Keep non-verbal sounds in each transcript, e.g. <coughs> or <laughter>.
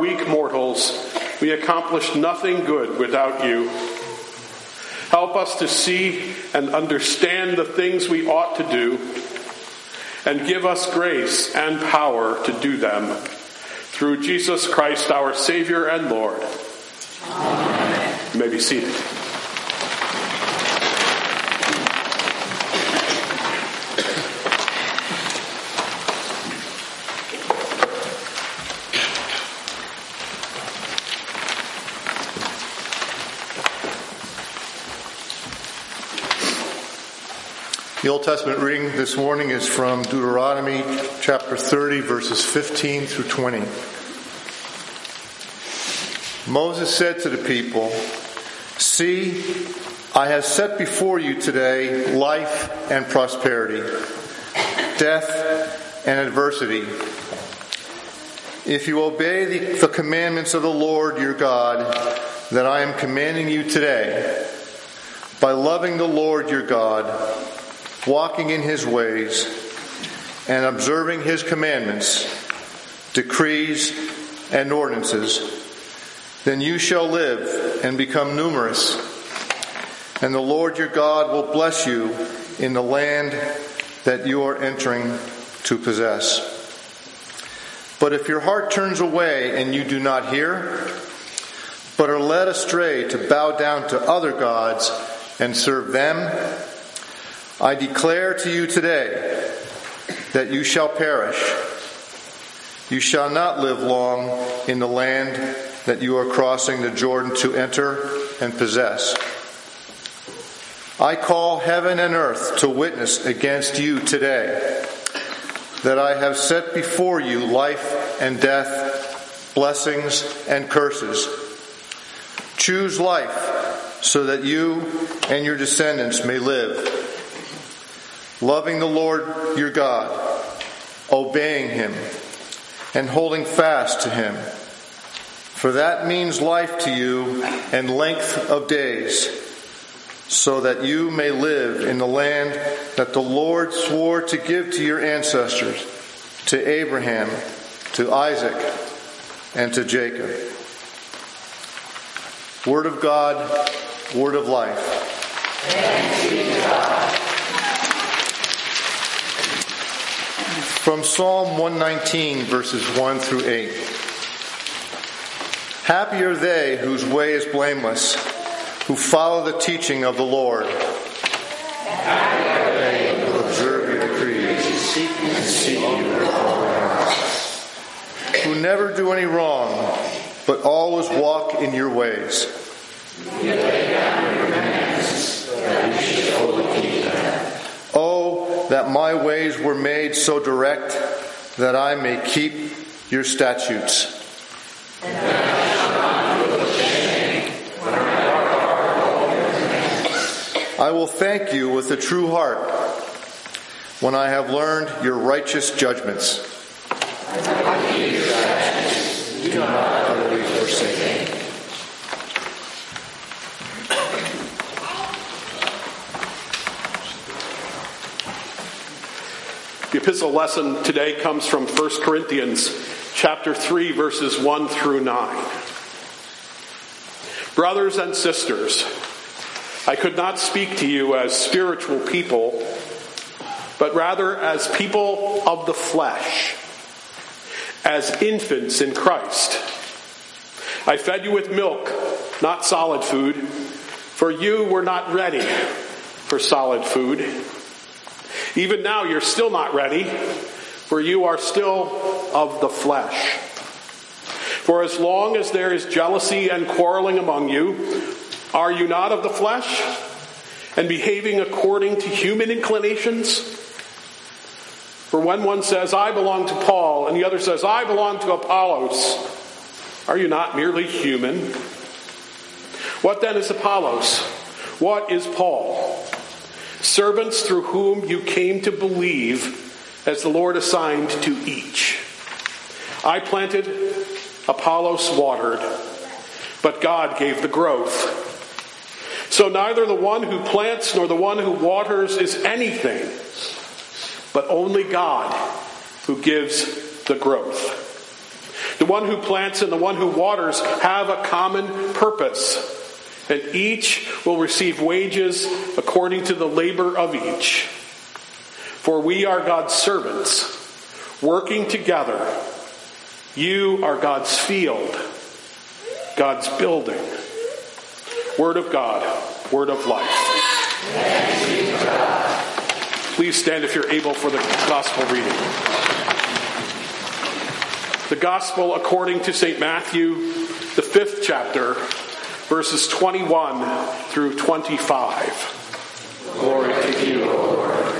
Weak mortals, we accomplish nothing good without you. Help us to see and understand the things we ought to do, and give us grace and power to do them. Through Jesus Christ, our Savior and Lord. Amen. You may be seated. The Old Testament reading this morning is from Deuteronomy chapter 30, verses 15 through 20. Moses said to the people, See, I have set before you today life and prosperity, death and adversity. If you obey the, the commandments of the Lord your God that I am commanding you today, by loving the Lord your God, walking in his ways, and observing his commandments, decrees, and ordinances, then you shall live and become numerous. And the Lord your God will bless you in the land that you are entering to possess. But if your heart turns away and you do not hear, but are led astray to bow down to other gods and serve them, I declare to you today that you shall perish. You shall not live long in the land that you are crossing the Jordan to enter and possess. I call heaven and earth to witness against you today that I have set before you life and death, blessings and curses. Choose life so that you and your descendants may live loving the Lord your God, obeying Him, and holding fast to Him. For that means life to you and length of days, so that you may live in the land that the Lord swore to give to your ancestors, to Abraham, to Isaac, and to Jacob. Word of God, word of life. Thanks be to God. From Psalm 119, verses 1 through 8. Happy are they whose way is blameless, who follow the teaching of the Lord. Happy are they who observe your decrees, seek and seek Who never do any wrong, but always walk in your ways. That my ways were made so direct that I may keep your statutes. I will thank you with a true heart when I have learned your righteous judgments. Do not utterly forsake epistle lesson today comes from 1 Corinthians chapter 3 verses 1 through 9. Brothers and sisters, I could not speak to you as spiritual people, but rather as people of the flesh, as infants in Christ. I fed you with milk, not solid food, for you were not ready for solid food. Even now, you're still not ready, for you are still of the flesh. For as long as there is jealousy and quarreling among you, are you not of the flesh and behaving according to human inclinations? For when one says, I belong to Paul, and the other says, I belong to Apollos, are you not merely human? What then is Apollos? What is Paul? Servants through whom you came to believe as the Lord assigned to each. I planted, Apollos watered, but God gave the growth. So neither the one who plants nor the one who waters is anything, but only God who gives the growth. The one who plants and the one who waters have a common purpose. And each will receive wages according to the labor of each. For we are God's servants, working together. You are God's field, God's building. Word of God, word of life. Please stand if you're able for the gospel reading. The gospel according to St. Matthew, the fifth chapter, verses 21 through 25. Glory to you, Lord.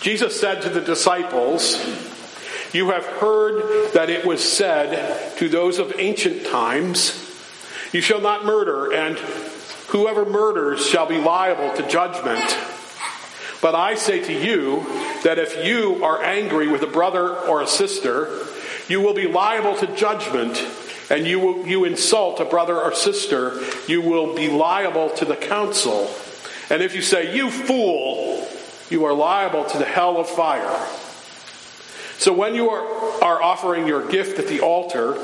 Jesus said to the disciples, You have heard that it was said to those of ancient times, You shall not murder, and whoever murders shall be liable to judgment. But I say to you that if you are angry with a brother or a sister, you will be liable to judgment, and you, you insult a brother or sister, you will be liable to the council. And if you say, You fool, you are liable to the hell of fire. So when you are, are offering your gift at the altar,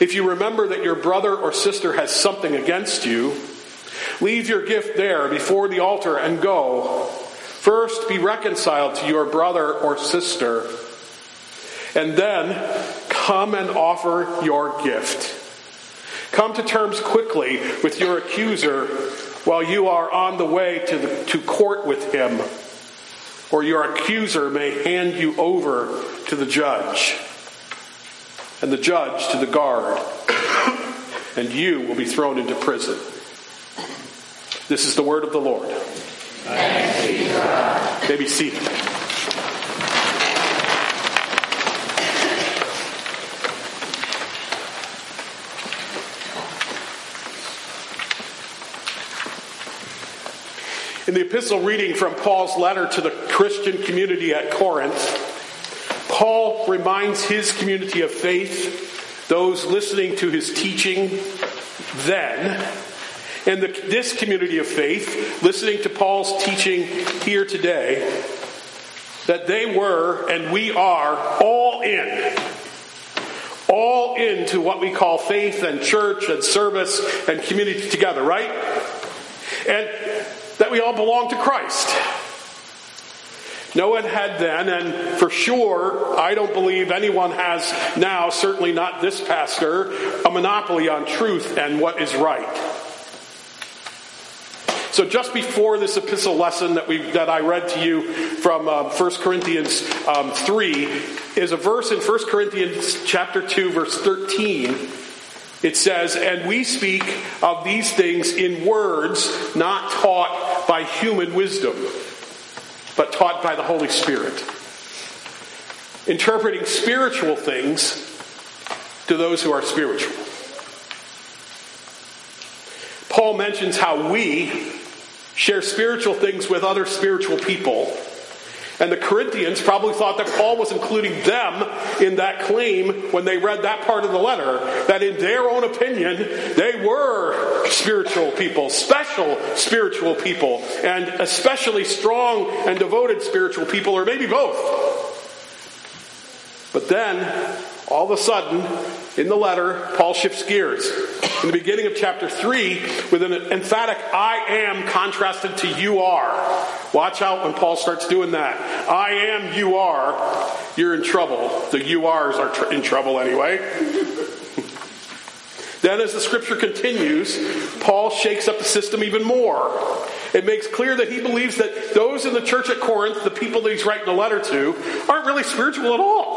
if you remember that your brother or sister has something against you, leave your gift there before the altar and go. First, be reconciled to your brother or sister, and then come and offer your gift. Come to terms quickly with your accuser while you are on the way to, the, to court with him, or your accuser may hand you over to the judge, and the judge to the guard, <coughs> and you will be thrown into prison. This is the word of the Lord. May be seated. The epistle reading from Paul's letter to the Christian community at Corinth, Paul reminds his community of faith, those listening to his teaching then, and the, this community of faith, listening to Paul's teaching here today, that they were and we are all in. All into what we call faith and church and service and community together, right? And that we all belong to Christ. No one had then, and for sure, I don't believe anyone has now, certainly not this pastor, a monopoly on truth and what is right. So just before this epistle lesson that we that I read to you from um, 1 Corinthians um, 3 is a verse in 1 Corinthians chapter 2 verse 13. It says, "And we speak of these things in words not taught by human wisdom, but taught by the Holy Spirit." Interpreting spiritual things to those who are spiritual. Paul mentions how we share spiritual things with other spiritual people. And the Corinthians probably thought that Paul was including them in that claim when they read that part of the letter, that in their own opinion, they were spiritual people, special spiritual people, and especially strong and devoted spiritual people, or maybe both. But then, all of a sudden, in the letter, Paul shifts gears. In the beginning of chapter 3, with an emphatic I am contrasted to you are. Watch out when Paul starts doing that. I am, you are. You're in trouble. The you are's are tr- in trouble anyway. <laughs> then, as the scripture continues, Paul shakes up the system even more. It makes clear that he believes that those in the church at Corinth, the people that he's writing the letter to, aren't really spiritual at all.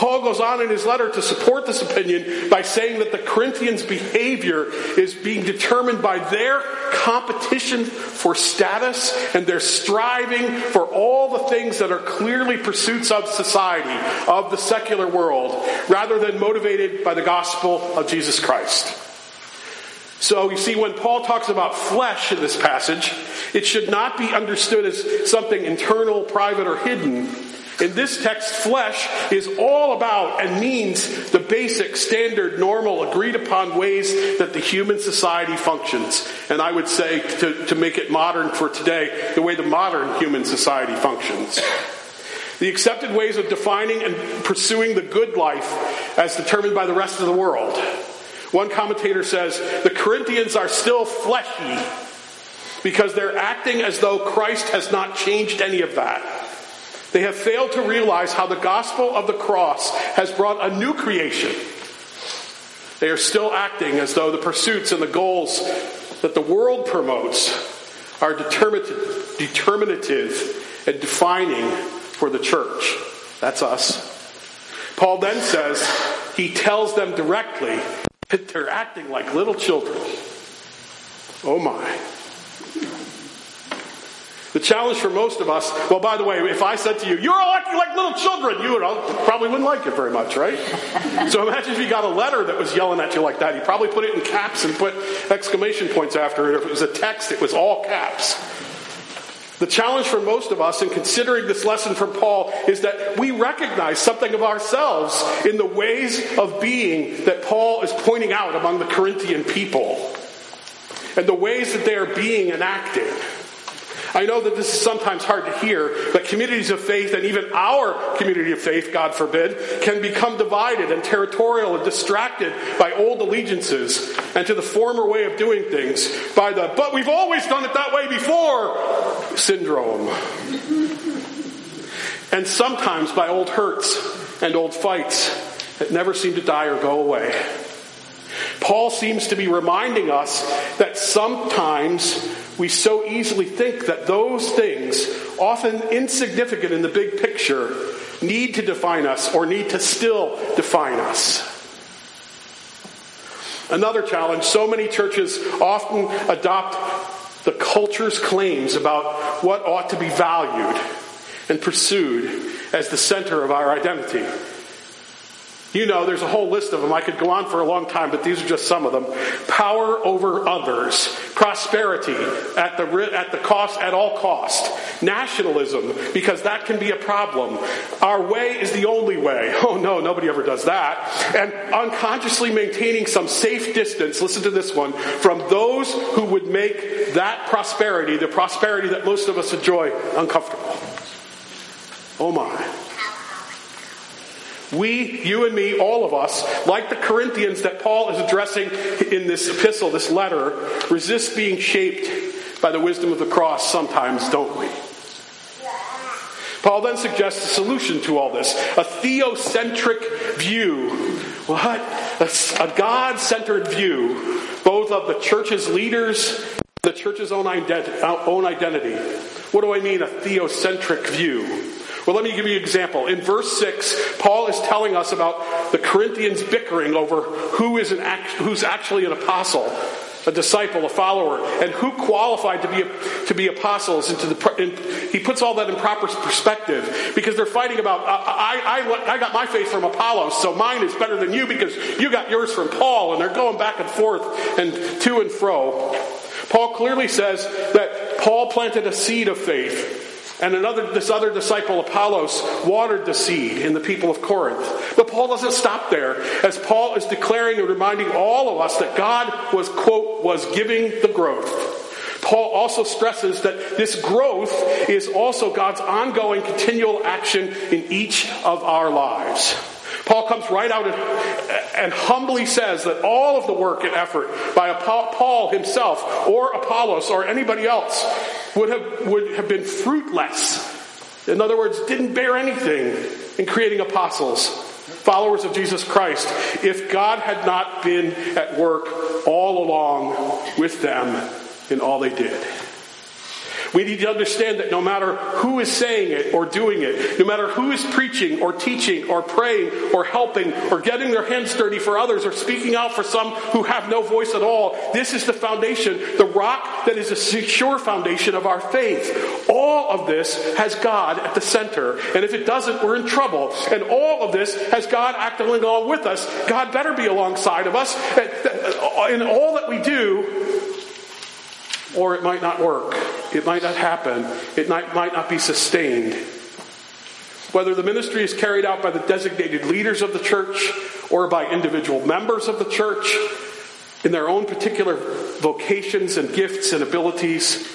Paul goes on in his letter to support this opinion by saying that the Corinthians' behavior is being determined by their competition for status and their striving for all the things that are clearly pursuits of society, of the secular world, rather than motivated by the gospel of Jesus Christ. So you see, when Paul talks about flesh in this passage, it should not be understood as something internal, private, or hidden in this text, flesh is all about and means the basic, standard, normal, agreed upon ways that the human society functions. And I would say, to, to make it modern for today, the way the modern human society functions. The accepted ways of defining and pursuing the good life as determined by the rest of the world. One commentator says the Corinthians are still fleshy because they're acting as though Christ has not changed any of that. They have failed to realize how the gospel of the cross has brought a new creation. They are still acting as though the pursuits and the goals that the world promotes are determinative, and defining for the church. That's us. Paul then says, he tells them directly that they're acting like little children. Oh my. The challenge for most of us, well, by the way, if I said to you, you're all acting like little children, you would, uh, probably wouldn't like it very much, right? <laughs> so imagine if you got a letter that was yelling at you like that. You probably put it in caps and put exclamation points after it. If it was a text, it was all caps. The challenge for most of us in considering this lesson from Paul is that we recognize something of ourselves in the ways of being that Paul is pointing out among the Corinthian people and the ways that they are being acting. I know that this is sometimes hard to hear, but communities of faith and even our community of faith, God forbid, can become divided and territorial and distracted by old allegiances and to the former way of doing things by the, but we've always done it that way before syndrome. and sometimes by old hurts and old fights that never seem to die or go away. Paul seems to be reminding us that sometimes we so easily think that those things, often insignificant in the big picture, need to define us or need to still define us. Another challenge so many churches often adopt the culture's claims about what ought to be valued and pursued as the center of our identity. You know, there's a whole list of them. I could go on for a long time, but these are just some of them. Power over others, prosperity at the at the cost at all cost, nationalism because that can be a problem. Our way is the only way. <laughs> Oh no, nobody ever does that. And unconsciously maintaining some safe distance. Listen to this one from those who would make that prosperity, the prosperity that most of us enjoy, uncomfortable. Oh my. We, you and me, all of us, like the Corinthians that Paul is addressing in this epistle, this letter, resist being shaped by the wisdom of the cross sometimes, don't we? Paul then suggests a solution to all this a theocentric view. What? A, God centered view, both of the church's leaders the church's own identity. What do I mean, a theocentric view? Well, let me give you an example. In verse 6, Paul is telling us about the Corinthians bickering over who is an act, who's actually an apostle, a disciple, a follower, and who qualified to be, to be apostles. Into the, he puts all that in proper perspective because they're fighting about, I, I, I got my faith from Apollos, so mine is better than you because you got yours from Paul, and they're going back and forth and to and fro. Paul clearly says that Paul planted a seed of faith and another, this other disciple, Apollos, watered the seed in the people of Corinth. But Paul doesn't stop there, as Paul is declaring and reminding all of us that God was, quote, was giving the growth. Paul also stresses that this growth is also God's ongoing continual action in each of our lives. Paul comes right out and, and, humbly says that all of the work and effort by Paul himself or Apollos or anybody else would have, would have been fruitless. In other words, didn't bear anything in creating apostles, followers of Jesus Christ, if God had not been at work all along with them in all they did. We need to understand that no matter who is saying it or doing it, no matter who is preaching or teaching or praying or helping or getting their hands dirty for others or speaking out for some who have no voice at all, this is the foundation, the rock that is a secure foundation of our faith. All of this has God at the center. And if it doesn't, we're in trouble. And all of this has God acting along with us. God better be alongside of us. In all that we do, or it might not work. It might not happen. It might, might not be sustained. Whether the ministry is carried out by the designated leaders of the church or by individual members of the church in their own particular vocations and gifts and abilities,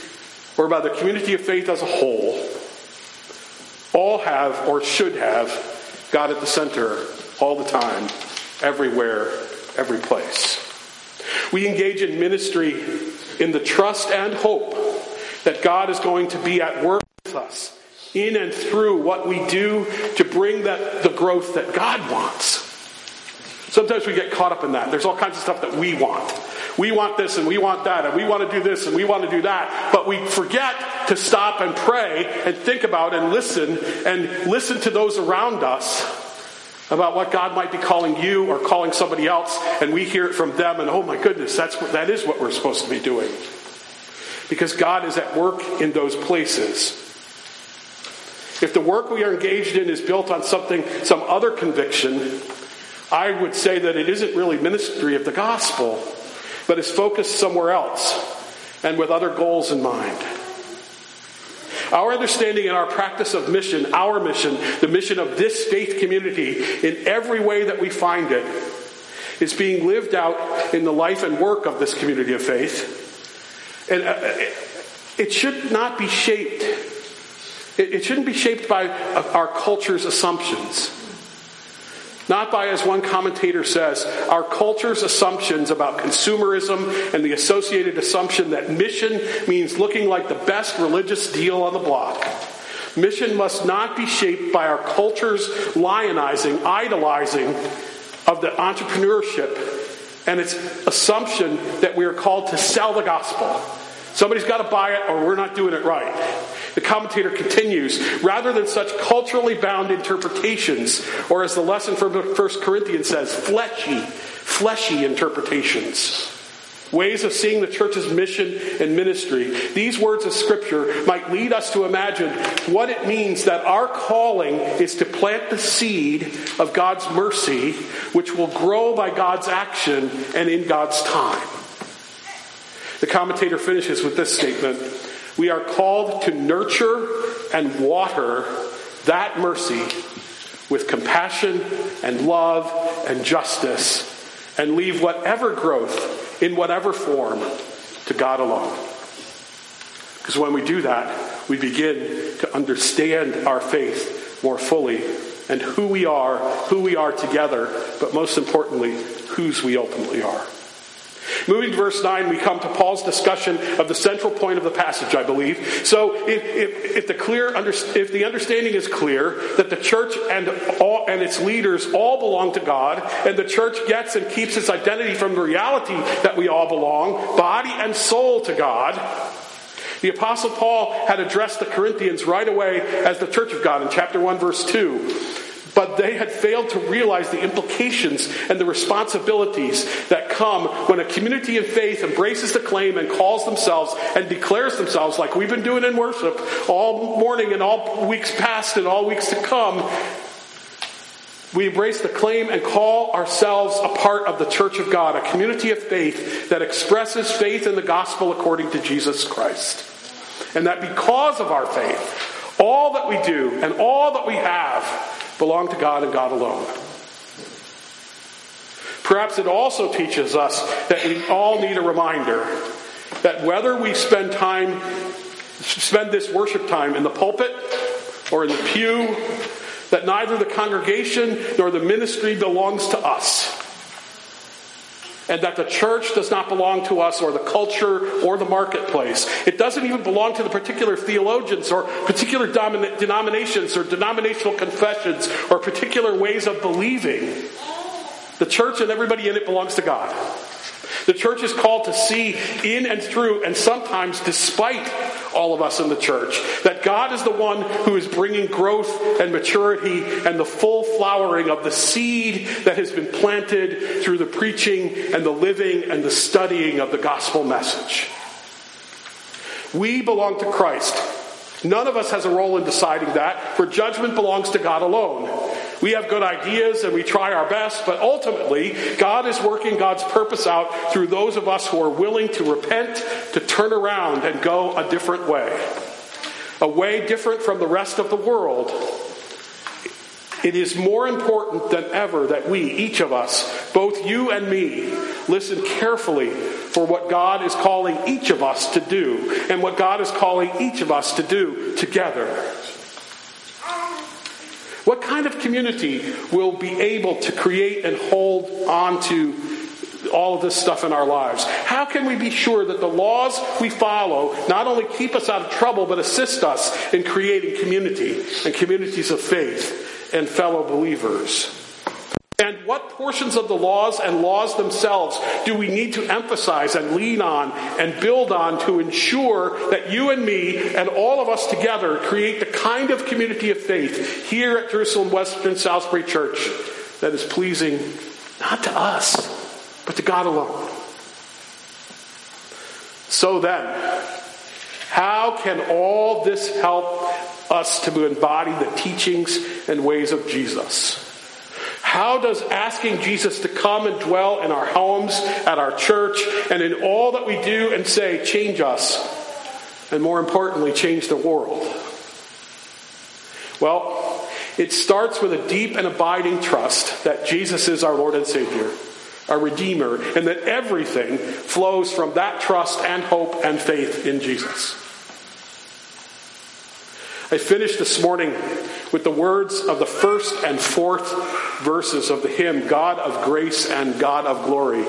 or by the community of faith as a whole, all have or should have God at the center all the time, everywhere, every place. We engage in ministry in the trust and hope that God is going to be at work with us in and through what we do to bring that the growth that God wants. Sometimes we get caught up in that. There's all kinds of stuff that we want. We want this and we want that and we want to do this and we want to do that. But we forget to stop and pray and think about and listen and listen to those around us about what God might be calling you or calling somebody else, and we hear it from them, and oh my goodness, that's that is what we're supposed to be doing. Because God is at work in those places. If the work we are engaged in is built on something, some other conviction, I would say that it isn't really ministry of the gospel, but is focused somewhere else and with other goals in mind. Our understanding and our practice of mission, our mission, the mission of this faith community, in every way that we find it, is being lived out in the life and work of this community of faith. And uh, it should not be shaped, it shouldn't be shaped by uh, our culture's assumptions. Not by, as one commentator says, our culture's assumptions about consumerism and the associated assumption that mission means looking like the best religious deal on the block. Mission must not be shaped by our culture's lionizing, idolizing of the entrepreneurship and its assumption that we are called to sell the gospel. Somebody's got to buy it or we're not doing it right. The commentator continues, rather than such culturally bound interpretations, or as the lesson from 1 Corinthians says, fleshy, fleshy interpretations. Ways of seeing the church's mission and ministry. These words of Scripture might lead us to imagine what it means that our calling is to plant the seed of God's mercy, which will grow by God's action and in God's time. The commentator finishes with this statement we are called to nurture and water that mercy with compassion and love and justice and leave whatever growth in whatever form to God alone. Because when we do that, we begin to understand our faith more fully and who we are, who we are together, but most importantly, whose we ultimately are. Moving to verse 9, we come to Paul's discussion of the central point of the passage, I believe. So, if, if, if the, clear, if the understanding is clear that the church and, all, and its leaders all belong to God, and the church gets and keeps its identity from the reality that we all belong, body and soul, to God, the Apostle Paul had addressed the Corinthians right away as the church of God in chapter 1, verse 2. But they had failed to realize the implications and the responsibilities that come when a community of faith embraces the claim and calls themselves and declares themselves, like we've been doing in worship all morning and all weeks past and all weeks to come. We embrace the claim and call ourselves a part of the church of God, a community of faith that expresses faith in the gospel according to Jesus Christ. And that because of our faith, all that we do and all that we have belong to God and God alone. Perhaps it also teaches us that we all need a reminder that whether we spend time, spend this worship time in the pulpit or in the pew, that neither the congregation nor the ministry belongs to us and that the church does not belong to us or the culture or the marketplace. It doesn't even belong to the particular theologians or particular denominations or denominational confessions or particular ways of believing. The church and everybody in it belongs to God. The church is called to see in and through, and sometimes despite all of us in the church, that God is the one who is bringing growth and maturity and the full flowering of the seed that has been planted through the preaching and the living and the studying of the gospel message. We belong to Christ. None of us has a role in deciding that, for judgment belongs to God alone. We have good ideas and we try our best, but ultimately, God is working God's purpose out through those of us who are willing to repent, to turn around and go a different way. A way different from the rest of the world. It is more important than ever that we, each of us, both you and me, listen carefully for what God is calling each of us to do and what God is calling each of us to do together. What kind of community will be able to create and hold on to all of this stuff in our lives? How can we be sure that the laws we follow not only keep us out of trouble, but assist us in creating community and communities of faith and fellow believers? And what portions of the laws and laws themselves do we need to emphasize and lean on and build on to ensure that you and me and all of us together create the kind of community of faith here at Jerusalem Western Salisbury Church that is pleasing not to us, but to God alone? So then, how can all this help us to embody the teachings and ways of Jesus? How does asking Jesus to come and dwell in our homes, at our church, and in all that we do and say change us? And more importantly, change the world? Well, it starts with a deep and abiding trust that Jesus is our Lord and Savior, our Redeemer, and that everything flows from that trust and hope and faith in Jesus. I finished this morning with the words of the first and fourth verses of the hymn, God of Grace and God of Glory.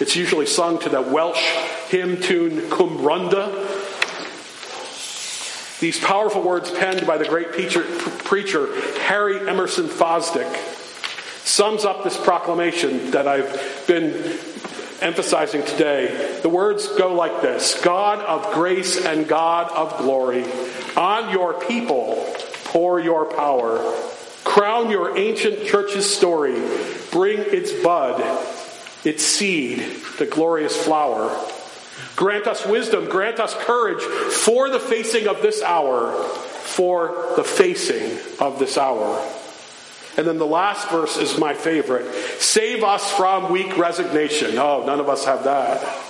It's usually sung to the Welsh hymn tune Cwm Rhondda. These powerful words penned by the great preacher, preacher Harry Emerson Fosdick sums up this proclamation that I've been emphasizing today. The words go like this God of grace and God of glory, on your people pour your power. Crown your ancient church's story. Bring its bud, its seed, the glorious flower. Grant us wisdom, grant us courage for the facing of this hour, for the facing of this hour. And then the last verse is my favorite. Save us from weak resignation. Oh, none of us have that.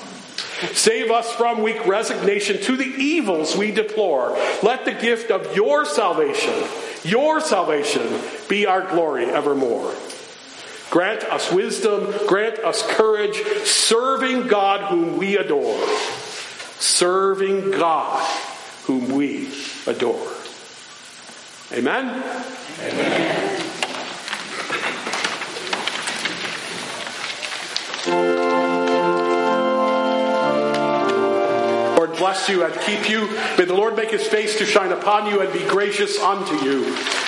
Save us from weak resignation to the evils we deplore. Let the gift of your salvation, your salvation, be our glory evermore. Grant us wisdom, grant us courage, serving God whom we adore. Serving God whom we adore. Amen? Amen. Bless you and keep you. May the Lord make his face to shine upon you and be gracious unto you.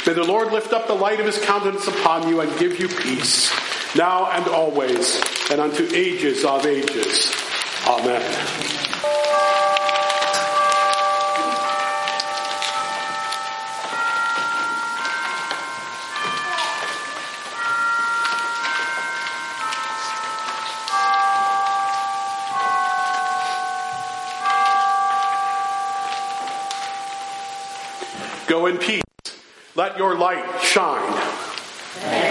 May the Lord lift up the light of his countenance upon you and give you peace, now and always, and unto ages of ages. Amen. Go in peace. Let your light shine.